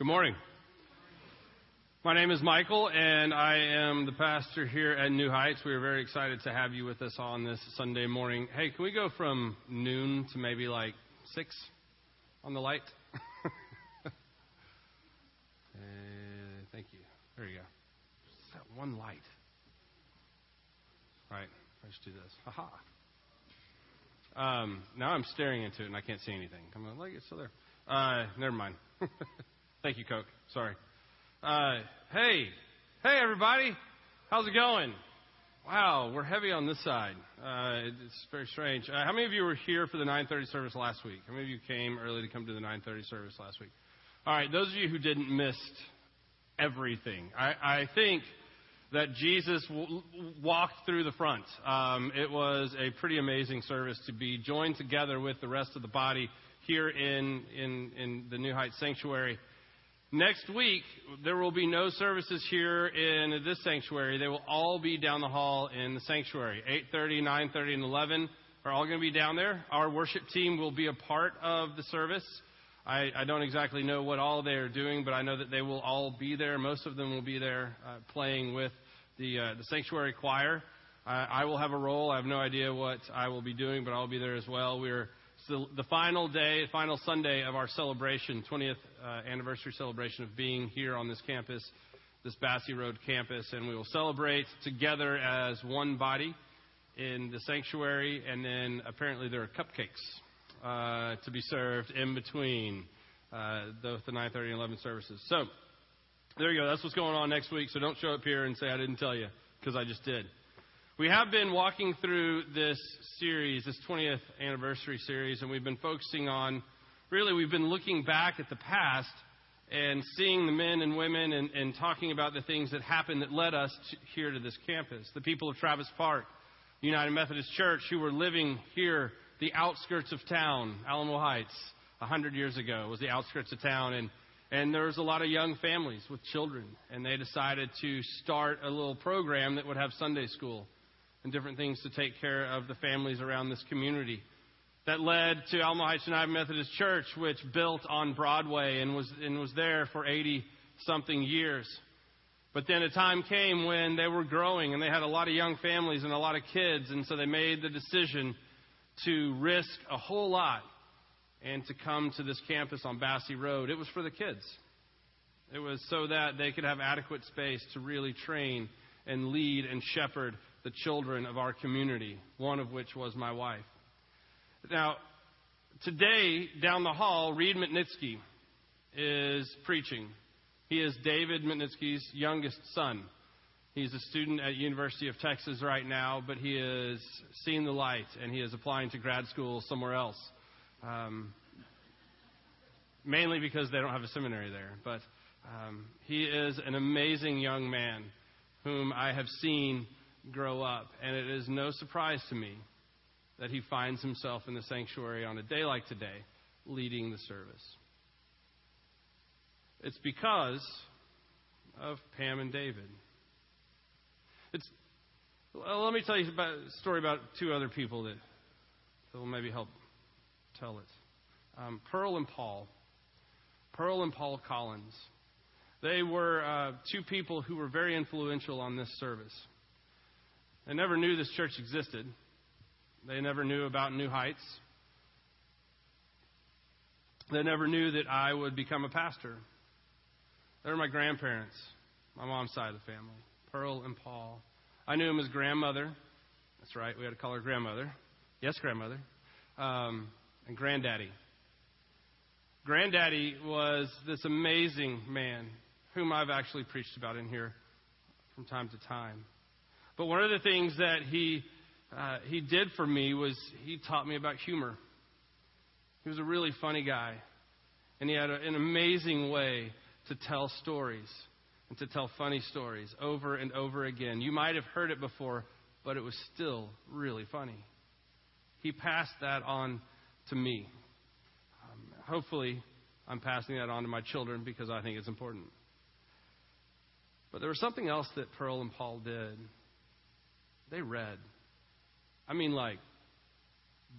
Good morning. My name is Michael, and I am the pastor here at New Heights. We are very excited to have you with us on this Sunday morning. Hey, can we go from noon to maybe like 6 on the light? uh, thank you. There you go. Just that one light. All right, let's do this. Haha. Um, now I'm staring into it and I can't see anything. I'm like, it's still there. Uh, never mind. Thank you, Coke. Sorry. Uh, hey, hey, everybody. How's it going? Wow, we're heavy on this side. Uh, it's very strange. Uh, how many of you were here for the 9:30 service last week? How many of you came early to come to the 9:30 service last week? All right, those of you who didn't miss everything. I, I think that Jesus w- walked through the front. Um, it was a pretty amazing service to be joined together with the rest of the body here in in, in the New Heights Sanctuary. Next week, there will be no services here in this sanctuary. They will all be down the hall in the sanctuary. 8.30, 9.30, and 11 are all going to be down there. Our worship team will be a part of the service. I, I don't exactly know what all they are doing, but I know that they will all be there. Most of them will be there uh, playing with the, uh, the sanctuary choir. I, I will have a role. I have no idea what I will be doing, but I'll be there as well. We're the, the final day, final Sunday of our celebration, 20th uh, anniversary celebration of being here on this campus, this Basse Road campus, and we will celebrate together as one body in the sanctuary, and then apparently there are cupcakes uh, to be served in between uh, the, the 9:30 and 11 services. So there you go. That's what's going on next week. So don't show up here and say I didn't tell you because I just did. We have been walking through this series, this 20th anniversary series, and we've been focusing on really, we've been looking back at the past and seeing the men and women and, and talking about the things that happened that led us to, here to this campus. The people of Travis Park, United Methodist Church, who were living here, the outskirts of town, Alamo Heights, 100 years ago, was the outskirts of town. And, and there was a lot of young families with children, and they decided to start a little program that would have Sunday school and different things to take care of the families around this community. That led to Alamo Heights United Methodist Church, which built on Broadway and was, and was there for 80 something years. But then a time came when they were growing and they had a lot of young families and a lot of kids, and so they made the decision to risk a whole lot and to come to this campus on Basse Road. It was for the kids. It was so that they could have adequate space to really train and lead and shepherd the children of our community, one of which was my wife. Now, today, down the hall, Reed Mitnitsky is preaching. He is David Mitnitsky's youngest son. He's a student at University of Texas right now, but he has seen the light and he is applying to grad school somewhere else. Um, mainly because they don't have a seminary there. But um, he is an amazing young man whom I have seen grow up. And it is no surprise to me that he finds himself in the sanctuary on a day like today, leading the service. It's because of Pam and David. It's, well, let me tell you about, a story about two other people that, that will maybe help tell it. Um, Pearl and Paul. Pearl and Paul Collins. They were uh, two people who were very influential on this service. They never knew this church existed. They never knew about New Heights. They never knew that I would become a pastor. They were my grandparents, my mom's side of the family, Pearl and Paul. I knew him as grandmother. That's right, we had to call her grandmother. Yes, grandmother. Um, and granddaddy. Granddaddy was this amazing man whom I've actually preached about in here from time to time. But one of the things that he, uh, he did for me was he taught me about humor. He was a really funny guy. And he had a, an amazing way to tell stories and to tell funny stories over and over again. You might have heard it before, but it was still really funny. He passed that on to me. Um, hopefully, I'm passing that on to my children because I think it's important. But there was something else that Pearl and Paul did they read. I mean, like,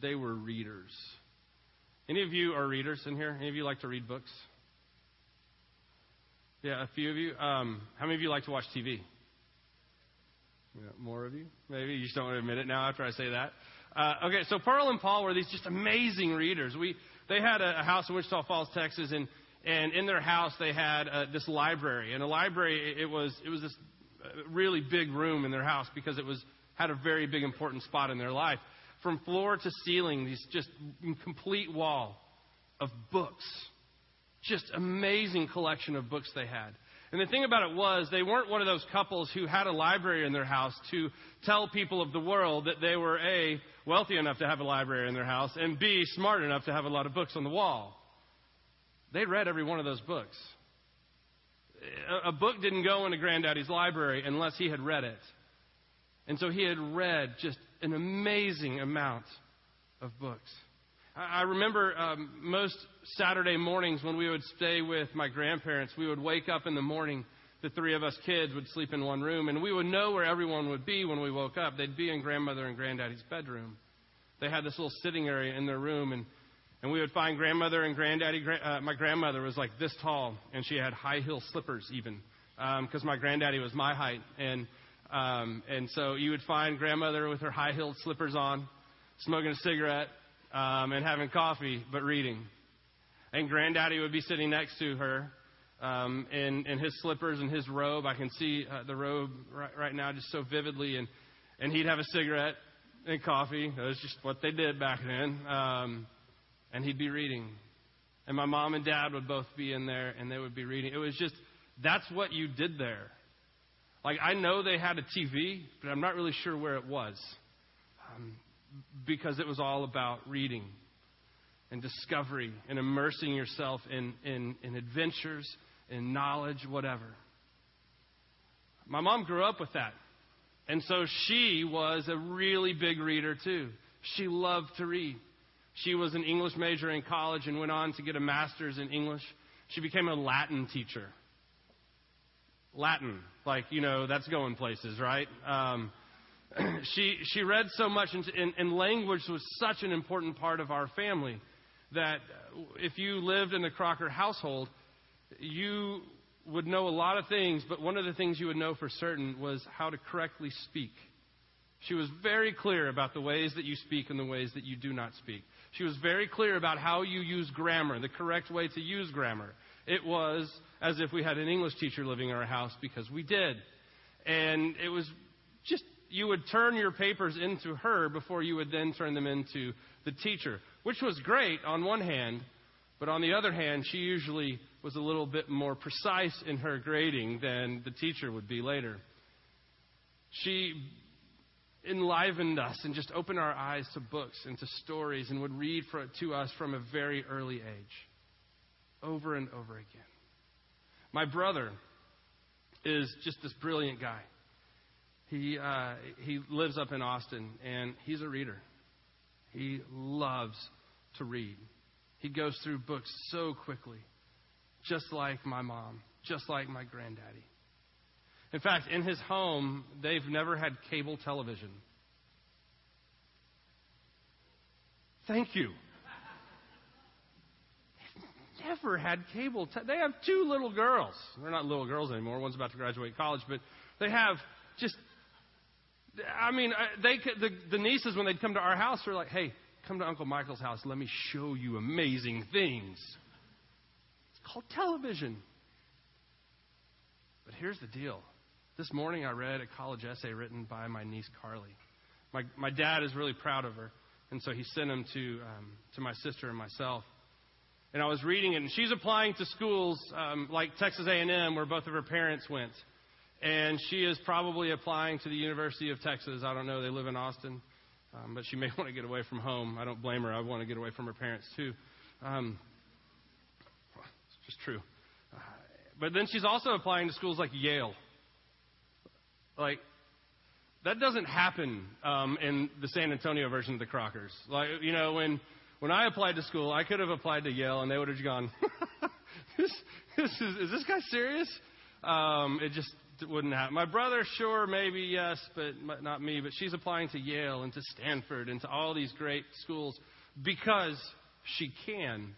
they were readers. Any of you are readers in here? Any of you like to read books? Yeah, a few of you. Um, how many of you like to watch TV? Yeah, more of you? Maybe you just don't want to admit it now after I say that. Uh, okay, so Pearl and Paul were these just amazing readers. We they had a, a house in Wichita Falls, Texas, and and in their house they had uh, this library. And a library it was it was this uh, really big room in their house because it was had a very big important spot in their life. From floor to ceiling, these just complete wall of books. Just amazing collection of books they had. And the thing about it was, they weren't one of those couples who had a library in their house to tell people of the world that they were A, wealthy enough to have a library in their house, and B, smart enough to have a lot of books on the wall. They read every one of those books. A book didn't go into Granddaddy's library unless he had read it. And so he had read just an amazing amount of books. I remember um, most Saturday mornings when we would stay with my grandparents, we would wake up in the morning. The three of us kids would sleep in one room, and we would know where everyone would be when we woke up. They'd be in grandmother and granddaddy's bedroom. They had this little sitting area in their room, and, and we would find grandmother and granddaddy. Uh, my grandmother was like this tall, and she had high heel slippers even, because um, my granddaddy was my height. And, um, and so you would find grandmother with her high heeled slippers on, smoking a cigarette, um, and having coffee, but reading. And Granddaddy would be sitting next to her um, in, in his slippers and his robe. I can see uh, the robe right, right now just so vividly. And, and he'd have a cigarette and coffee. That was just what they did back then. Um, and he'd be reading. And my mom and dad would both be in there and they would be reading. It was just, that's what you did there. Like, I know they had a TV, but I'm not really sure where it was. Um, because it was all about reading and discovery and immersing yourself in, in, in adventures, in knowledge, whatever. My mom grew up with that. And so she was a really big reader too. She loved to read. She was an English major in college and went on to get a master's in English. She became a Latin teacher. Latin, like, you know, that's going places, right? Um, she, she read so much, and, and, and language was such an important part of our family that if you lived in the Crocker household, you would know a lot of things, but one of the things you would know for certain was how to correctly speak. She was very clear about the ways that you speak and the ways that you do not speak. She was very clear about how you use grammar, the correct way to use grammar. It was as if we had an English teacher living in our house because we did. And it was just you would turn your papers into her before you would then turn them into the teacher, which was great on one hand, but on the other hand, she usually was a little bit more precise in her grading than the teacher would be later. She enlivened us and just opened our eyes to books and to stories and would read for, to us from a very early age, over and over again. My brother is just this brilliant guy. He, uh, he lives up in Austin, and he's a reader. He loves to read. He goes through books so quickly, just like my mom, just like my granddaddy. In fact, in his home, they've never had cable television. Thank you. Never had cable. Te- they have two little girls. They're not little girls anymore. One's about to graduate college, but they have just I mean, they the, the nieces when they'd come to our house were like, "Hey, come to Uncle Michael's house. Let me show you amazing things." It's called television. But here's the deal. This morning I read a college essay written by my niece Carly. My my dad is really proud of her, and so he sent them to um, to my sister and myself. And I was reading it, and she's applying to schools um, like Texas A&M, where both of her parents went. And she is probably applying to the University of Texas. I don't know. They live in Austin. Um, but she may want to get away from home. I don't blame her. I want to get away from her parents, too. Um, it's just true. Uh, but then she's also applying to schools like Yale. Like, that doesn't happen um, in the San Antonio version of the Crockers. Like, you know, when when I applied to school, I could have applied to Yale, and they would have gone, this, this is, is this guy serious? Um, it just wouldn't happen. My brother, sure, maybe yes, but not me. But she's applying to Yale and to Stanford and to all these great schools because she can.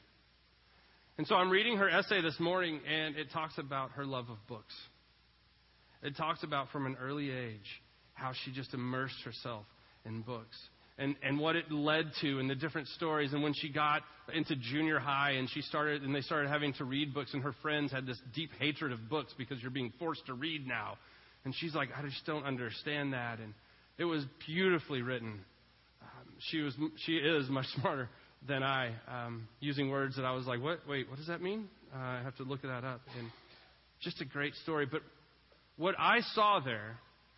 And so I'm reading her essay this morning, and it talks about her love of books. It talks about from an early age how she just immersed herself in books and, and what it led to and the different stories. And when she got into junior high and she started and they started having to read books and her friends had this deep hatred of books because you're being forced to read now. And she's like, I just don't understand that. And it was beautifully written. Um, she was she is much smarter than I, um, using words that I was like, what? Wait, what does that mean? Uh, I have to look that up. And just a great story. But what I saw there,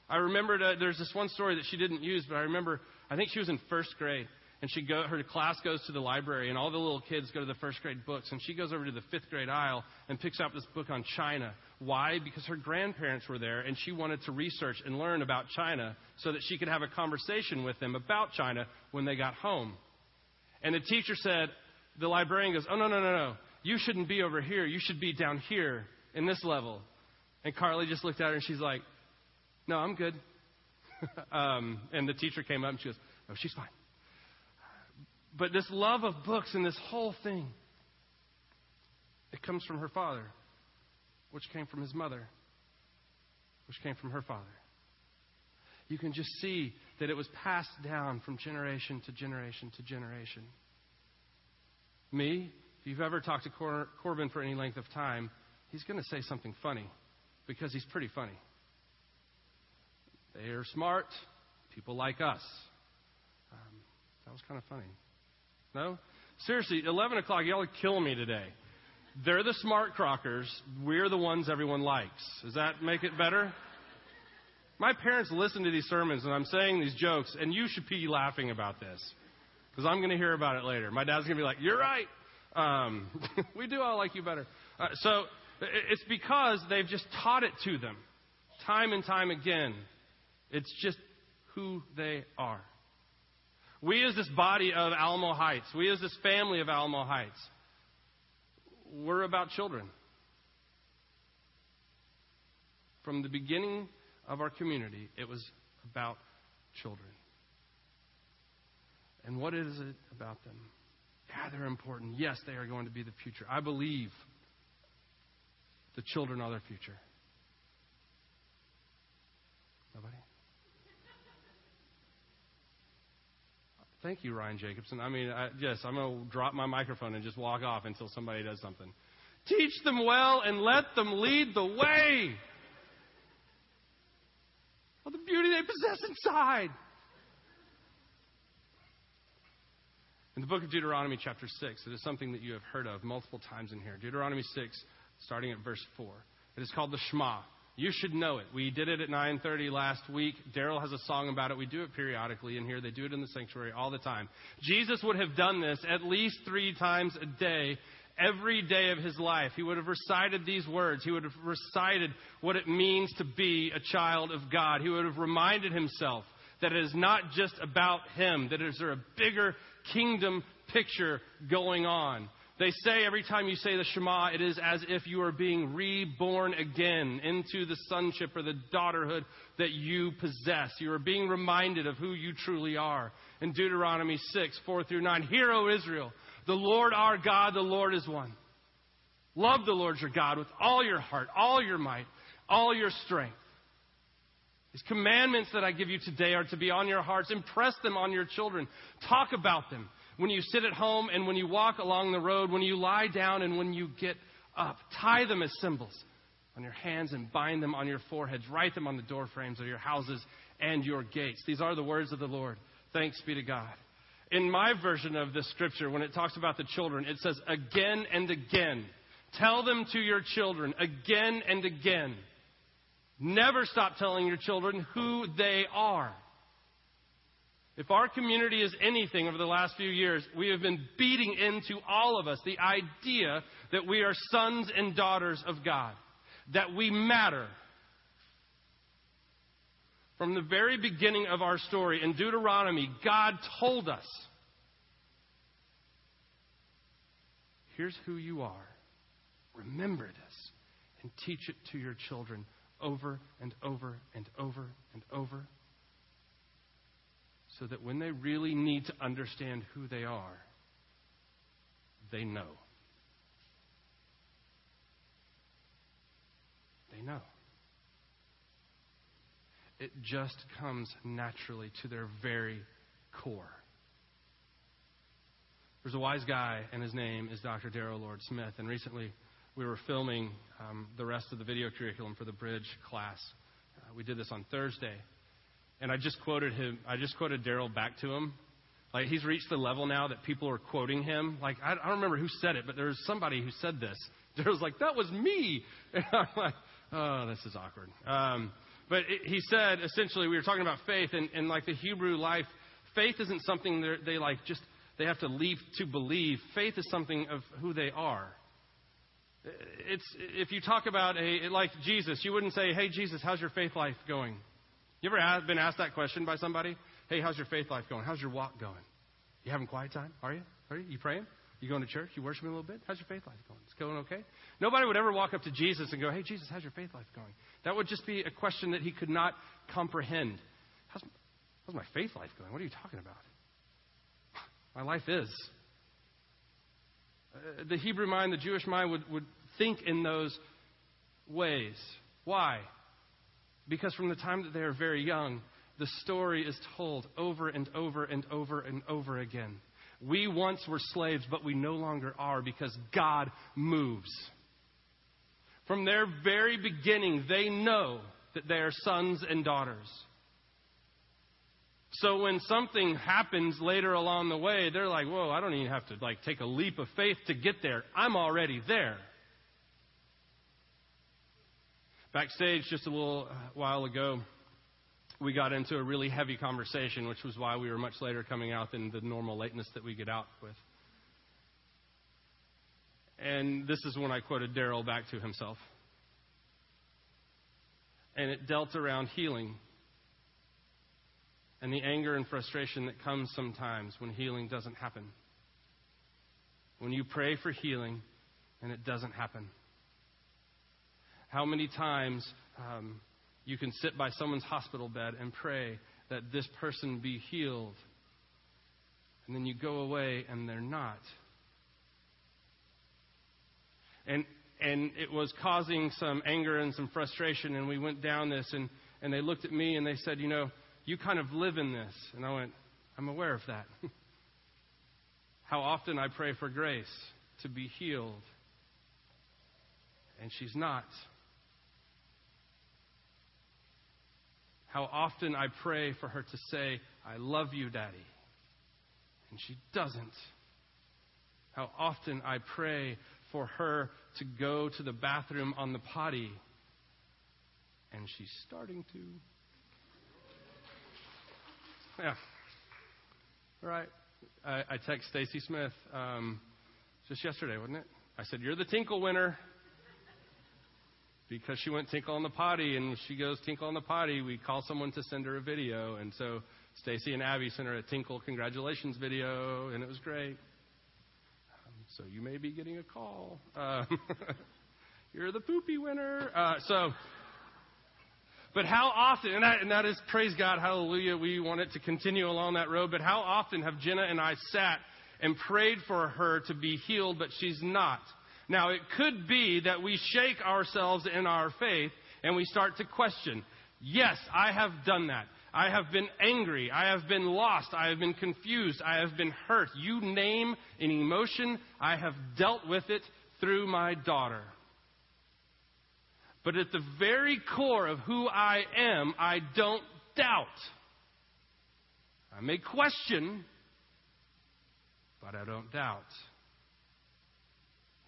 I remembered uh, there's this one story that she didn't use, but I remember I think she was in first grade, and she go, her class goes to the library, and all the little kids go to the first grade books, and she goes over to the fifth grade aisle and picks up this book on China. Why? Because her grandparents were there, and she wanted to research and learn about China so that she could have a conversation with them about China when they got home. And the teacher said, the librarian goes, Oh, no, no, no, no. You shouldn't be over here. You should be down here in this level. And Carly just looked at her and she's like, No, I'm good. um, and the teacher came up and she goes, Oh, she's fine. But this love of books and this whole thing, it comes from her father, which came from his mother, which came from her father. You can just see that it was passed down from generation to generation to generation. Me, if you've ever talked to Cor- Corbin for any length of time, he's going to say something funny because he's pretty funny. They are smart. People like us. Um, that was kind of funny. No? Seriously, 11 o'clock, y'all are killing me today. They're the smart crockers. We're the ones everyone likes. Does that make it better? My parents listen to these sermons and I'm saying these jokes, and you should be laughing about this because I'm going to hear about it later. My dad's going to be like, You're right. Um, we do all like you better. Uh, so it's because they've just taught it to them time and time again. It's just who they are. We, as this body of Alamo Heights, we, as this family of Alamo Heights, we're about children. From the beginning of our community, it was about children. And what is it about them? Yeah, they're important. Yes, they are going to be the future. I believe the children are their future. Nobody? Thank you, Ryan Jacobson. I mean, I, yes, I'm going to drop my microphone and just walk off until somebody does something. Teach them well and let them lead the way. All the beauty they possess inside. In the book of Deuteronomy, chapter 6, it is something that you have heard of multiple times in here. Deuteronomy 6, starting at verse 4. It is called the Shema. You should know it. We did it at 9:30 last week. Daryl has a song about it. We do it periodically in here. They do it in the sanctuary all the time. Jesus would have done this at least 3 times a day every day of his life. He would have recited these words. He would have recited what it means to be a child of God. He would have reminded himself that it is not just about him, that is there a bigger kingdom picture going on. They say every time you say the Shema, it is as if you are being reborn again into the sonship or the daughterhood that you possess. You are being reminded of who you truly are. In Deuteronomy 6, 4 through 9, Hear, O Israel, the Lord our God, the Lord is one. Love the Lord your God with all your heart, all your might, all your strength. These commandments that I give you today are to be on your hearts. Impress them on your children. Talk about them when you sit at home and when you walk along the road, when you lie down and when you get up. Tie them as symbols on your hands and bind them on your foreheads. Write them on the door frames of your houses and your gates. These are the words of the Lord. Thanks be to God. In my version of this scripture, when it talks about the children, it says again and again. Tell them to your children again and again. Never stop telling your children who they are. If our community is anything over the last few years, we have been beating into all of us the idea that we are sons and daughters of God, that we matter. From the very beginning of our story in Deuteronomy, God told us here's who you are. Remember this and teach it to your children over and over and over and over so that when they really need to understand who they are, they know. They know. It just comes naturally to their very core. There's a wise guy, and his name is Dr. Daryl Lord Smith. And recently, we were filming um, the rest of the video curriculum for the bridge class. Uh, we did this on Thursday and I just quoted him. I just quoted Daryl back to him. Like he's reached the level now that people are quoting him. Like I, I don't remember who said it, but there was somebody who said this. Daryl's like, "That was me," and I'm like, "Oh, this is awkward." Um, but it, he said essentially, we were talking about faith, and, and like the Hebrew life, faith isn't something they like just they have to leave to believe. Faith is something of who they are. It's if you talk about a like Jesus, you wouldn't say, "Hey Jesus, how's your faith life going?" You ever been asked that question by somebody? "Hey, how's your faith life going? How's your walk going? You having quiet time? Are you? Are you? You praying? You going to church? You worshiping a little bit? How's your faith life going? It's going okay?" Nobody would ever walk up to Jesus and go, "Hey Jesus, how's your faith life going?" That would just be a question that he could not comprehend. How's, how's my faith life going? What are you talking about? My life is. Uh, the Hebrew mind, the Jewish mind would, would think in those ways. Why? Because from the time that they are very young, the story is told over and over and over and over again. We once were slaves, but we no longer are because God moves. From their very beginning, they know that they are sons and daughters. So when something happens later along the way, they're like, "Whoa, I don't even have to like take a leap of faith to get there. I'm already there." Backstage just a little uh, while ago, we got into a really heavy conversation, which was why we were much later coming out than the normal lateness that we get out with. And this is when I quoted Daryl back to himself. And it dealt around healing and the anger and frustration that comes sometimes when healing doesn't happen. When you pray for healing and it doesn't happen. How many times um, you can sit by someone's hospital bed and pray that this person be healed, and then you go away and they're not. And and it was causing some anger and some frustration, and we went down this, and, and they looked at me and they said, You know, you kind of live in this. And I went, I'm aware of that. How often I pray for grace to be healed, and she's not. How often I pray for her to say, I love you, Daddy, and she doesn't. How often I pray for her to go to the bathroom on the potty, and she's starting to. Yeah. Right. I, I text Stacy Smith um, just yesterday, wasn't it? I said, "You're the Tinkle winner." Because she went tinkle on the potty, and she goes tinkle on the potty, we call someone to send her a video, and so Stacy and Abby sent her a tinkle congratulations video, and it was great. Um, so you may be getting a call. Uh, you're the poopy winner. Uh, so. But how often, and that, and that is, praise God, hallelujah, we want it to continue along that road, but how often have Jenna and I sat and prayed for her to be healed, but she's not? Now, it could be that we shake ourselves in our faith and we start to question. Yes, I have done that. I have been angry. I have been lost. I have been confused. I have been hurt. You name an emotion, I have dealt with it through my daughter. But at the very core of who I am, I don't doubt. I may question, but I don't doubt.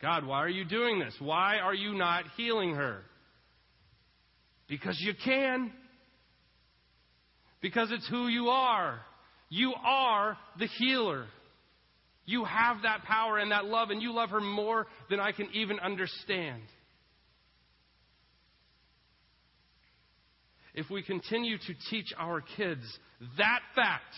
God, why are you doing this? Why are you not healing her? Because you can. Because it's who you are. You are the healer. You have that power and that love, and you love her more than I can even understand. if we continue to teach our kids that fact,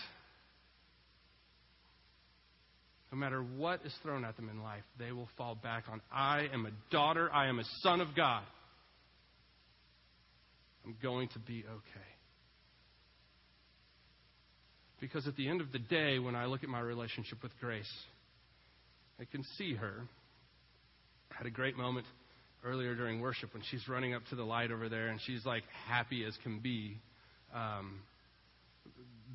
no matter what is thrown at them in life, they will fall back on I am a daughter, I am a son of God. I'm going to be okay. Because at the end of the day, when I look at my relationship with Grace, I can see her. I had a great moment earlier during worship when she's running up to the light over there and she's like happy as can be um,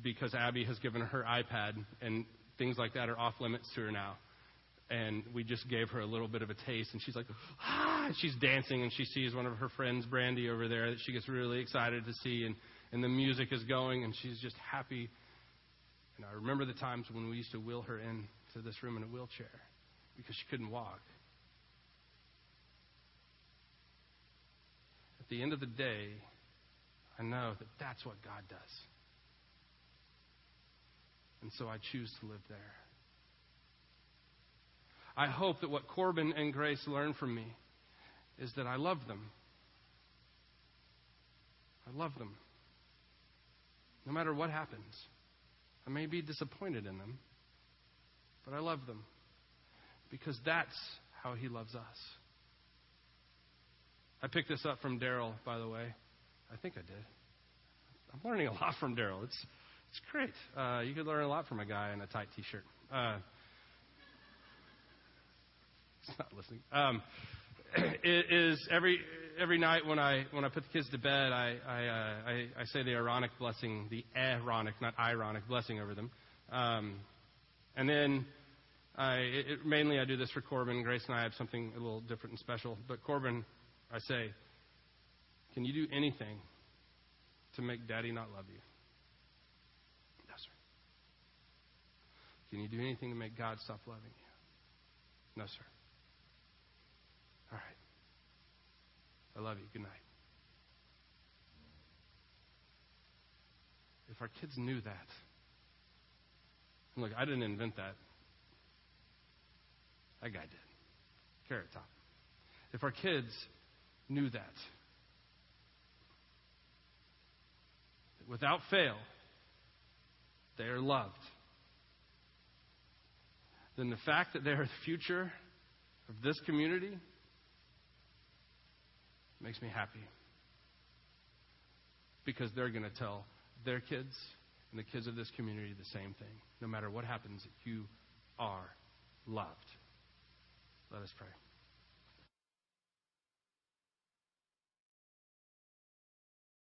because Abby has given her iPad and things like that are off limits to her now. And we just gave her a little bit of a taste, and she's like, ah! She's dancing, and she sees one of her friends, Brandy, over there that she gets really excited to see, and, and the music is going, and she's just happy. And I remember the times when we used to wheel her into this room in a wheelchair because she couldn't walk. At the end of the day, I know that that's what God does. And so I choose to live there. I hope that what Corbin and Grace learn from me is that I love them. I love them. No matter what happens, I may be disappointed in them, but I love them because that's how he loves us. I picked this up from Daryl, by the way. I think I did. I'm learning a lot from Daryl. It's it's great. Uh, you could learn a lot from a guy in a tight T-shirt. Uh, he's not listening. Um, it is every every night when I when I put the kids to bed, I I, uh, I, I say the Aaronic blessing, the Aaronic, not ironic blessing over them, um, and then I it, mainly I do this for Corbin. Grace and I have something a little different and special. But Corbin, I say, can you do anything to make Daddy not love you? No, sir. Can you do anything to make God stop loving you? No, sir. All right. I love you. Good night. If our kids knew that, look, I didn't invent that. That guy did. Carrot Top. If our kids knew that, without fail, they are loved, then the fact that they are the future of this community makes me happy. Because they're going to tell their kids and the kids of this community the same thing. No matter what happens, you are loved. Let us pray.